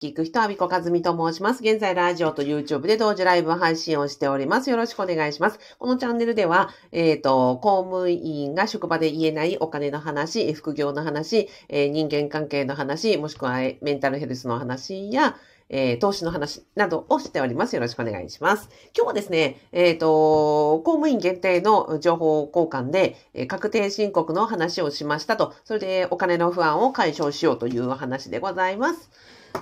聞く人、アビコカズミと申します。現在、ラジオと YouTube で同時ライブ配信をしております。よろしくお願いします。このチャンネルでは、えっ、ー、と、公務員が職場で言えないお金の話、副業の話、えー、人間関係の話、もしくはメンタルヘルスの話や、えー、投資の話などをしております。よろしくお願いします。今日はですね、えっ、ー、と、公務員限定の情報交換で、えー、確定申告の話をしましたと、それでお金の不安を解消しようというお話でございます。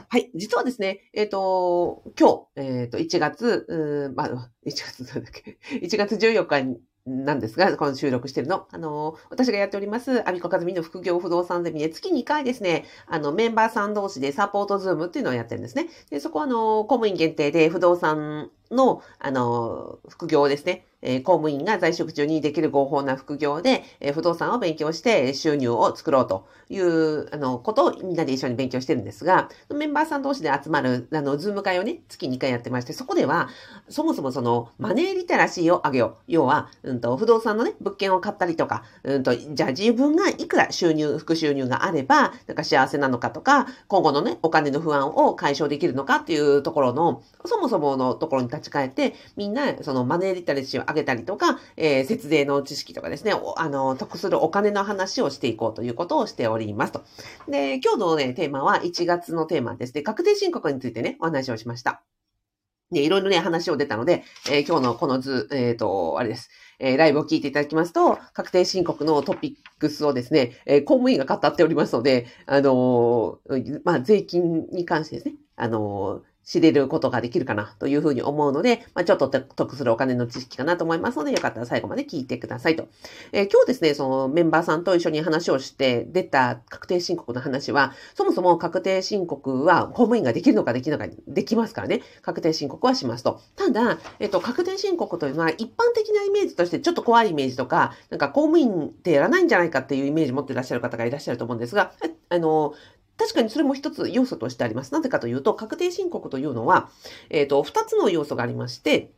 はい。実はですね、えっ、ー、と、今日、えっ、ー、と、1月、うんまあ、1月なんだっけ、1月14日なんですが、この収録してるの。あの、私がやっております、アビコカズミの副業不動産ゼミで月2回ですね、あの、メンバーさん同士でサポートズームっていうのをやってるんですね。で、そこはあの、公務員限定で不動産の、あの、副業ですね。え公務員が在職中にできる合法な副業で、え不動産を勉強して収入を作ろうという、あの、ことをみんなで一緒に勉強してるんですが、メンバーさん同士で集まる、あの、ズーム会をね、月2回やってまして、そこでは、そもそもその、マネーリテラシーを上げよう。要は、うんと、不動産のね、物件を買ったりとか、うんと、じゃあ自分がいくら収入、副収入があれば、なんか幸せなのかとか、今後のね、お金の不安を解消できるのかっていうところの、そもそものところに立ち返って、みんな、そのマネーリテラシーを上げげたりとか、えー、節税の知識とかですね、あの、得するお金の話をしていこうということをしておりますと。で、今日のね、テーマは1月のテーマですね、確定申告についてね、お話をしました。で、いろいろね、話を出たので、えー、今日のこの図、えっ、ー、と、あれです。えー、ライブを聞いていただきますと、確定申告のトピックスをですね、えー、公務員が語っておりますので、あのー、まあ、税金に関してですね、あの知れることができるかなというふうに思うので、まあ、ちょっと得するお金の知識かなと思いますので、よかったら最後まで聞いてくださいと。えー、今日ですね、そのメンバーさんと一緒に話をして出た確定申告の話は、そもそも確定申告は公務員ができるのかできるのかできますからね、確定申告はしますと。ただ、えっ、と、確定申告というのは一般的なイメージとしてちょっと怖いイメージとか、なんか公務員ってやらないんじゃないかっていうイメージ持っていらっしゃる方がいらっしゃると思うんですが、あの、確かにそれも一つ要素としてあります。なぜかというと、確定申告というのは、えっ、ー、と、二つの要素がありまして、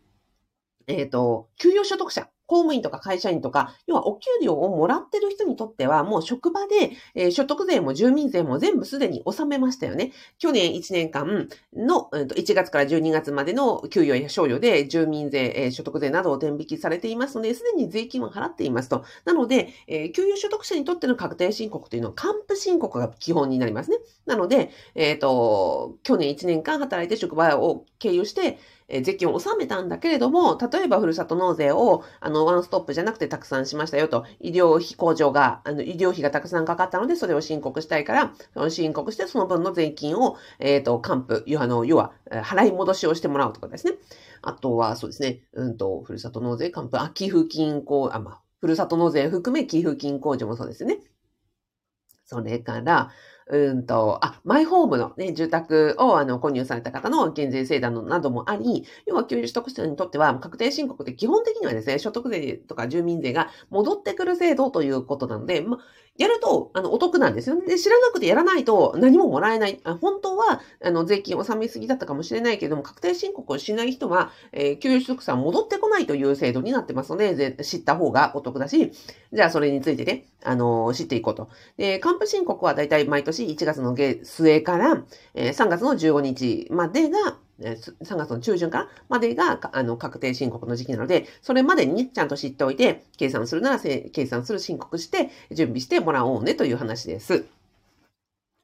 えっ、ー、と、給与所得者。公務員とか会社員とか、要はお給料をもらってる人にとっては、もう職場で、えー、所得税も住民税も全部すでに納めましたよね。去年1年間の、えー、1月から12月までの給与や賞与で住民税、えー、所得税などを転引きされていますので、すでに税金は払っていますと。なので、えー、給与所得者にとっての確定申告というのは、還付申告が基本になりますね。なので、えっ、と、去年1年間働いて職場を経由して、え税金を納めたんだけれども、例えばふるさと納税を、あの、ワンストップじゃなくてたくさんしましたよと、医療費控除が、あの、医療費がたくさんかかったので、それを申告したいから、その申告してその分の税金を、えっ、ー、と、還付、あの、要は、払い戻しをしてもらうとかですね。あとは、そうですね、うんと、ふるさと納税還付、あ、寄付金控、あ、まあ、ふるさと納税含め寄付金控除もそうですね。それから、うんと、あ、マイホームのね、住宅をあの購入された方の減税制度などもあり、要は給与取得者にとっては確定申告って基本的にはですね、所得税とか住民税が戻ってくる制度ということなので、まやると、あの、お得なんですよね。で、知らなくてやらないと何ももらえない。あ本当は、あの、税金を納めすぎだったかもしれないけども、確定申告をしない人は、えー、給与取得者は戻ってこないという制度になってますので、知った方がお得だし、じゃあそれについてね、あの、知っていこうと。で、還付申告はだいたい毎年1月の末から、えー、3月の15日までが、3月の中旬からまでが、あの、確定申告の時期なので、それまでにね、ちゃんと知っておいて、計算するなら、計算する申告して、準備してもらおうねという話です。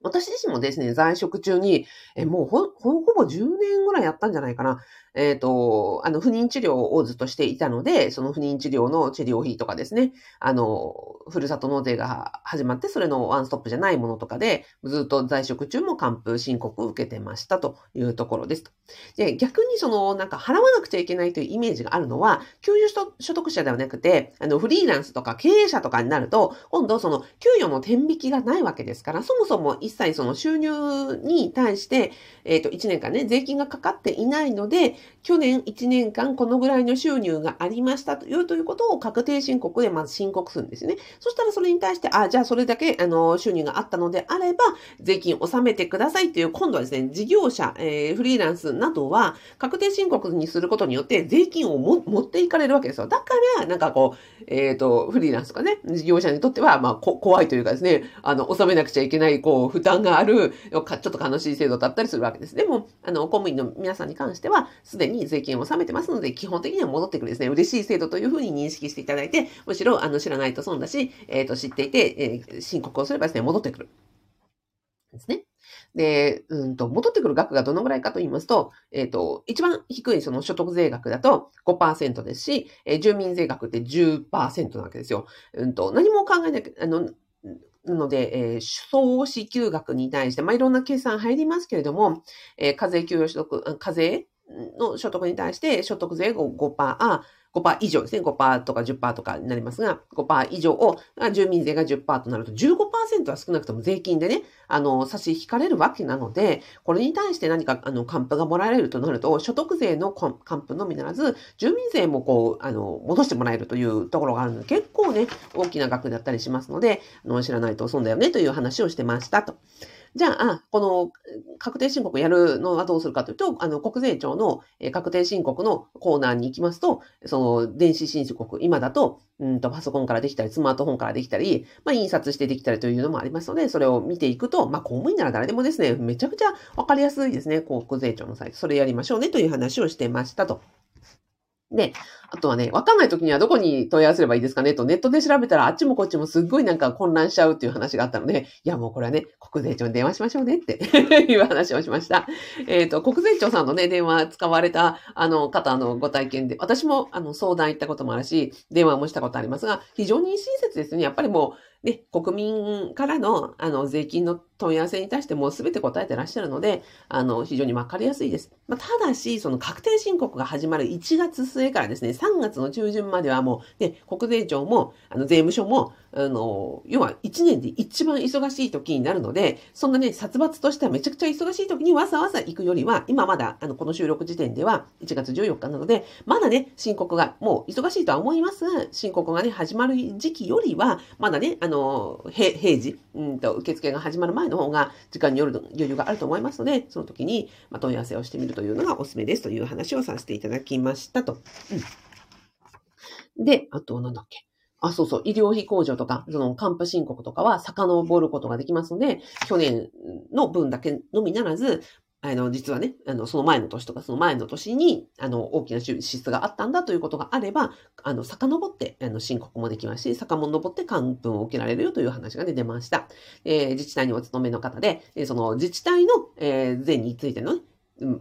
私自身もですね、在職中に、えもうほ、ほぼ10年ぐらいやったんじゃないかな。えっ、ー、と、あの、不妊治療をずっとしていたので、その不妊治療の治療費とかですね、あの、ふるさと納税が始まって、それのワンストップじゃないものとかで、ずっと在職中も還付申告を受けてましたというところです。で、逆にその、なんか払わなくちゃいけないというイメージがあるのは、給与所得者ではなくて、あの、フリーランスとか経営者とかになると、今度その、給与の天引きがないわけですから、そもそも一切その収入に対して、えっ、ー、と、1年間ね、税金がかかっていないので、去年1年間このぐらいの収入がありましたというということを確定申告でまず申告するんですね。そしたらそれに対して、あ、じゃあそれだけ、あの、収入があったのであれば、税金納めてくださいという、今度はですね、事業者、えー、フリーランスなどは、確定申告にすることによって税金を持っていかれるわけですよ。だから、なんかこう、えっ、ー、と、フリーランスとかね、事業者にとっては、まあ、怖いというかですね、あの、納めなくちゃいけない、こう、担がある、ちょっと悲しい制度だったりするわけです。でも、あの、公務員の皆さんに関しては、すでに税金を納めてますので、基本的には戻ってくるですね、嬉しい制度というふうに認識していただいて、むしろ、あの、知らないと損だし、えっ、ー、と、知っていて、えー、申告をすればですね、戻ってくる。ですね。で、うんと、戻ってくる額がどのぐらいかと言いますと、えっ、ー、と、一番低いその所得税額だと5%ですし、えー、住民税額って10%なわけですよ。うんと、何も考えなきゃ、あの、なので、えー、総支給額に対して、まあ、いろんな計算入りますけれども、えー、課税給与所得、課税の所得に対して所得税を5%、5%以上ですね。5%とか10%とかになりますが、5%以上を、住民税が10%となると15%は少なくとも税金でね、あの、差し引かれるわけなので、これに対して何か、あの、還付がもらえるとなると、所得税の還付のみならず、住民税もこう、あの、戻してもらえるというところがあるので、結構ね、大きな額だったりしますので、の、知らないと損だよねという話をしてましたと。じゃあ、この確定申告やるのはどうするかというと、あの、国税庁の確定申告のコーナーに行きますと、その、電子申告、今だと、うんと、パソコンからできたり、スマートフォンからできたり、まあ、印刷してできたりというのもありますので、それを見ていくと、まあ、公務員なら誰でもですね、めちゃくちゃわかりやすいですね、国税庁のサイト。それやりましょうねという話をしてましたと。で、あとはね、わかんない時にはどこに問い合わせればいいですかねとネットで調べたらあっちもこっちもすっごいなんか混乱しちゃうっていう話があったので、いやもうこれはね、国税庁に電話しましょうねって いう話をしました。えっ、ー、と、国税庁さんのね、電話使われたあの方のご体験で、私もあの相談行ったこともあるし、電話もしたことありますが、非常に親切ですね。やっぱりもう、ね、国民からの、あの、税金の問い合わせに対しても全て答えてらっしゃるので、あの、非常にわかりやすいです。まあ、ただし、その確定申告が始まる1月末からですね、3月の中旬まではもう、ね、国税庁も、あの、税務署も、あの、要は1年で一番忙しい時になるので、そんなね、殺伐としてはめちゃくちゃ忙しい時にわざわざ行くよりは、今まだ、あの、この収録時点では1月14日なので、まだね、申告が、もう忙しいとは思いますが、申告がね、始まる時期よりは、まだね、あの、平時、うんと、受付が始まる前のの方が、時間による余裕があると思いますので、その時に、ま問い合わせをしてみるというのがおすすめですという話をさせていただきましたと。うん、で、あと、なんだっけ。あ、そうそう、医療費控除とか、その、還付申告とかは遡ることができますので、去年の分だけのみならず、あの、実はね、あの、その前の年とか、その前の年に、あの、大きな支出があったんだということがあれば、あの、遡って、あの、申告もできますし、遡って還付を受けられるよという話が、ね、出ました。えー、自治体にお勤めの方で、えその自治体の、えー、税についての、ね、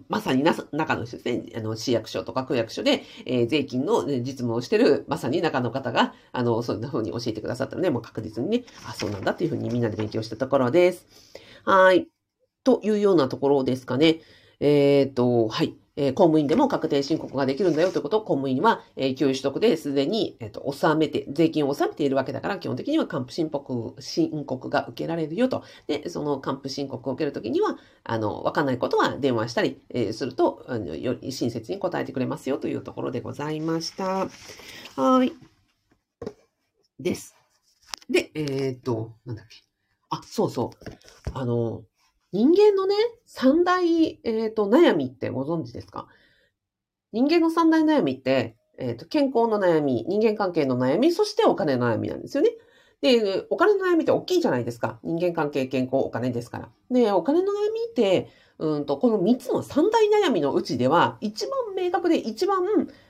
まさにな中の人ですね、あの、市役所とか区役所で、えー、税金の実務をしてる、まさに中の方が、あの、そんな風に教えてくださったので、もう確実にね、あ、そうなんだっていう風にみんなで勉強したところです。はい。というようなところですかね。えっ、ー、と、はい。えー、公務員でも確定申告ができるんだよということを公務員は、えー、給与取得ですでに、えっ、ー、と、納めて、税金を納めているわけだから、基本的には還付申告、申告が受けられるよと。で、その還付申告を受けるときには、あの、わかんないことは電話したり、えー、すると、あの、より親切に答えてくれますよというところでございました。はい。です。で、えっ、と、なんだっけ。あ、そうそう。あの、人間のね、三大、えっ、ー、と、悩みってご存知ですか？人間の三大悩みって、えっ、ー、と、健康の悩み、人間関係の悩み、そしてお金の悩みなんですよね。で、お金の悩みって大きいじゃないですか。人間関係、健康、お金ですから。で、お金の悩みって、うんと、この三つの三大悩みのうちでは、一番明確で一番、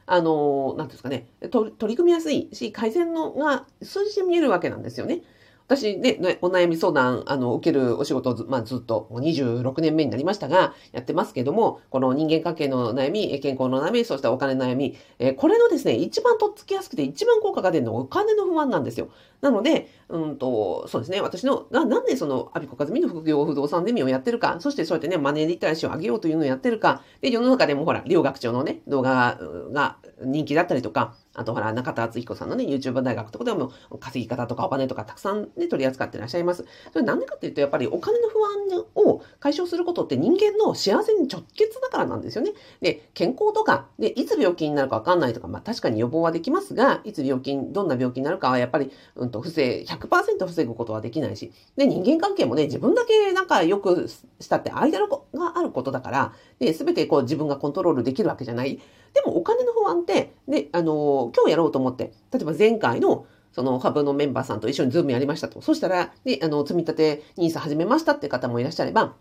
あの、なんですかね、取り組みやすいし、改善のが数字で見えるわけなんですよね。私ね、お悩み相談、あの、受けるお仕事をず,、まあ、ずっと26年目になりましたが、やってますけども、この人間関係の悩み、健康の悩み、そしてお金の悩み、えー、これのですね、一番とっつきやすくて一番効果が出るのはお金の不安なんですよ。なので、うんと、そうですね、私の、ななんでその、アビコカズミの副業不動産ゼミをやってるか、そしてそうやってね、マネーリテラシーを上げようというのをやってるか、で、世の中でもほら、両学長のね、動画が人気だったりとか、あとほら、中田敦彦さんのね、YouTube 大学とかでも稼ぎ方とかお金とかたくさんね、取り扱ってらっしゃいます。それなんでかっていうと、やっぱりお金の不安を解消することって人間の幸せに直結だからなんですよね。で、健康とか、で、いつ病気になるかわかんないとか、まあ確かに予防はできますが、いつ病気、どんな病気になるかはやっぱり、うんと、不正、100%防ぐことはできないし、で、人間関係もね、自分だけなんかよくしたって間があることだから、で、すべてこう自分がコントロールできるわけじゃない。でもお金の不安って、で、あの、今日やろうと思って、例えば前回のそのハブのメンバーさんと一緒にズームやりましたと。そしたら、ね、あの、積み立て NISA 始めましたって方もいらっしゃれば、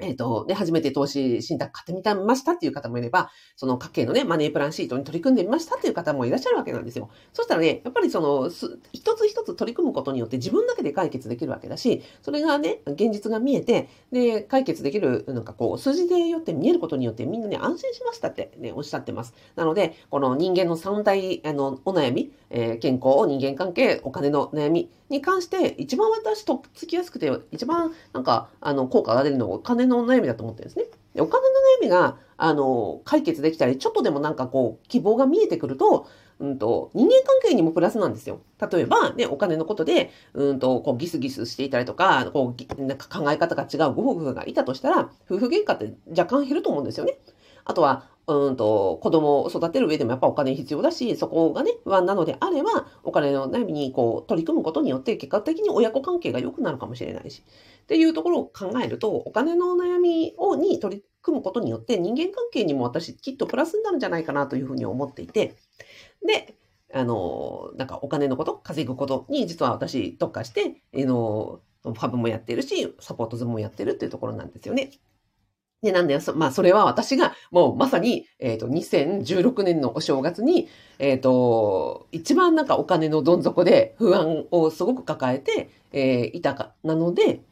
えっ、ー、と、ね、初めて投資信託買ってみましたっていう方もいれば、その家計のね、マネープランシートに取り組んでみましたっていう方もいらっしゃるわけなんですよ。そしたらね、やっぱりその、一つ一つ取り組むことによって自分だけで解決できるわけだし、それがね、現実が見えて、で、解決できる、なんかこう、数字でよって見えることによってみんなね、安心しましたってね、おっしゃってます。なので、この人間の三大、あの、お悩み、えー、健康、人間関係、お金の悩みに関して、一番私とっつきやすくて、一番なんか、あの、効果が出るのはお金の悩みだと思ってるんですね。でお金の悩みが、あの、解決できたり、ちょっとでもなんかこう、希望が見えてくると、うんと、人間関係にもプラスなんですよ。例えば、ね、お金のことで、うんと、こう、ギスギスしていたりとか、こう、なんか考え方が違うご夫婦がいたとしたら、夫婦喧嘩って若干減ると思うんですよね。あとは、うんと、子供を育てる上でもやっぱお金必要だし、そこがね、不安なのであれば、お金の悩みにこう取り組むことによって、結果的に親子関係が良くなるかもしれないし、っていうところを考えると、お金の悩みをに取り組むことによって、人間関係にも私きっとプラスになるんじゃないかなというふうに思っていて、で、あの、なんかお金のこと、稼ぐことに実は私特化して、あの、ファブもやってるし、サポートズもやってるっていうところなんですよね。で、なんで、まあ、それは私が、もうまさに、えっ、ー、と、2016年のお正月に、えっ、ー、と、一番なんかお金のどん底で不安をすごく抱えて、えー、いたか、なので、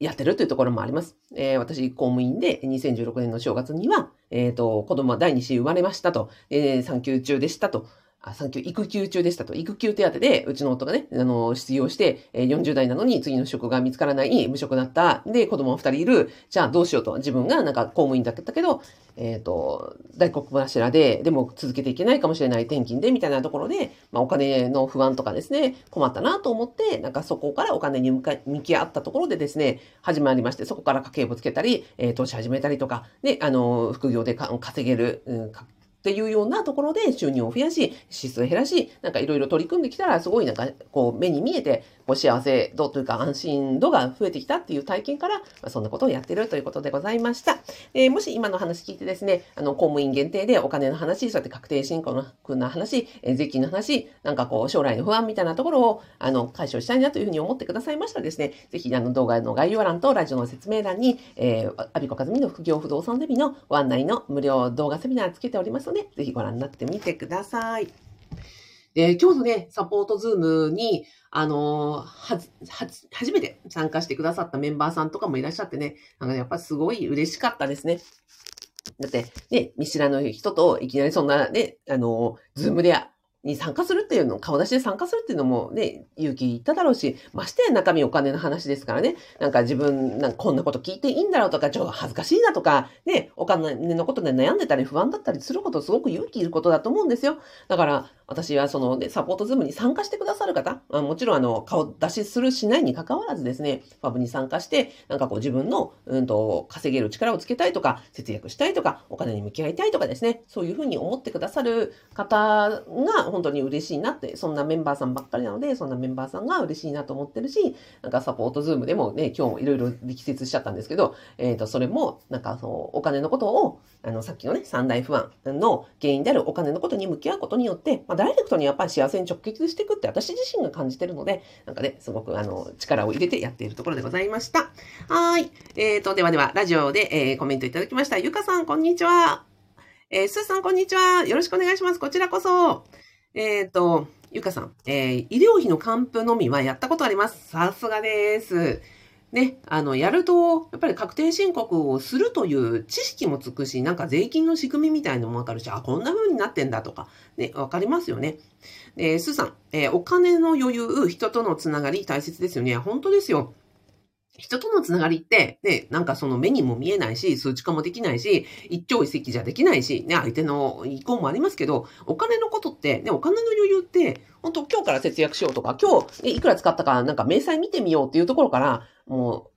やってるというところもあります。えー、私、公務員で2016年の正月には、えっ、ー、と、子供は第2子生まれましたと、えー、産休中でしたと、あ、産休、育休中でしたと。育休手当で、うちの夫がね、あの、失業して、え40代なのに次の職が見つからない、無職だった。で、子供二人いる。じゃあどうしようと。自分がなんか公務員だったけど、えっ、ー、と、大黒柱で、でも続けていけないかもしれない転勤で、みたいなところで、まあ、お金の不安とかですね、困ったなと思って、なんかそこからお金に向か向き合ったところでですね、始まりまして、そこから家計簿つけたり、えー、投資始めたりとか、で、あの、副業で稼げる、うん、っていうようなところで収入を増やし、支出を減らし、なんかいろいろ取り組んできたら、すごいなんかこう目に見えて、こう幸せ度というか安心度が増えてきたっていう体験から、まあ、そんなことをやってるということでございました。えー、もし今の話聞いてですね、あの、公務員限定でお金の話、そうやって確定申告の話、えー、税金の話、なんかこう将来の不安みたいなところを、あの、解消したいなというふうに思ってくださいましたらですね、ぜひあの動画の概要欄とラジオの説明欄に、えー、アビコカズミの副業不動産ゼミのご案内の無料動画セミナーつけておりますので、ぜひご覧になってみてください。で、今日のね、サポートズームに、あのはず、はず、初めて参加してくださったメンバーさんとかもいらっしゃってね、なんかやっぱすごい嬉しかったですね。だって、ね、見知らぬ人といきなりそんなね、あのズームでに参加するっていうの、顔出しで参加するっていうのもね、勇気いっただろうし、ましてや中身お金の話ですからね、なんか自分、なんかこんなこと聞いていいんだろうとか、ちょっと恥ずかしいなとか、ね、お金のことで悩んでたり不安だったりすることすごく勇気いることだと思うんですよ。だから、私はその、ね、サポートズームに参加してくださる方、あもちろんあの、顔出しするしないに関わらずですね、ファブに参加して、なんかこう自分の、うんと、稼げる力をつけたいとか、節約したいとか、お金に向き合いたいとかですね、そういうふうに思ってくださる方が本当に嬉しいなって、そんなメンバーさんばっかりなので、そんなメンバーさんが嬉しいなと思ってるし、なんかサポートズームでもね、今日もいろいろ力説しちゃったんですけど、えっ、ー、と、それも、なんかそう、お金のことを、あの、さっきのね、三大不安の原因であるお金のことに向き合うことによって、ま、ダイレクトにやっぱり幸せに直結していくって私自身が感じてるので、なんかね、すごくあの、力を入れてやっているところでございました。はい。え、ー、と、ではでは、ラジオで、えー、コメントいただきました。ゆかさん、こんにちは。えー、すーさん、こんにちは。よろしくお願いします。こちらこそ。えっ、ー、と、ゆかさん、えー、医療費の還付のみはやったことあります。さすがです。ね、あの、やると、やっぱり確定申告をするという知識もつくし、なんか税金の仕組みみたいのもわかるし、あ、こんな風になってんだとか、ね、わかりますよね。でスーさん、えー、お金の余裕、人とのつながり大切ですよね。本当ですよ。人とのつながりって、ね、なんかその目にも見えないし、数値化もできないし、一朝一夕じゃできないし、ね、相手の意向もありますけど、お金のことって、ね、お金の余裕って、本当今日から節約しようとか、今日、いくら使ったか、なんか明細見てみようっていうところから、も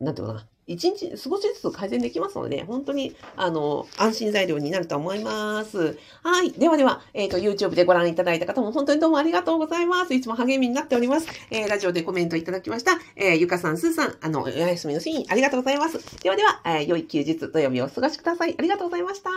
う、なんていうかな、一日少しずつ改善できますので、本当に、あの、安心材料になると思います。はい。ではでは、えっ、ー、と、YouTube でご覧いただいた方も本当にどうもありがとうございます。いつも励みになっております。えー、ラジオでコメントいただきました。えー、ゆかさん、すーさん、あの、お休みのシーンありがとうございます。ではでは、え、良い休日、土曜日をお過ごしください。ありがとうございました。